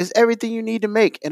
It's everything you need to make.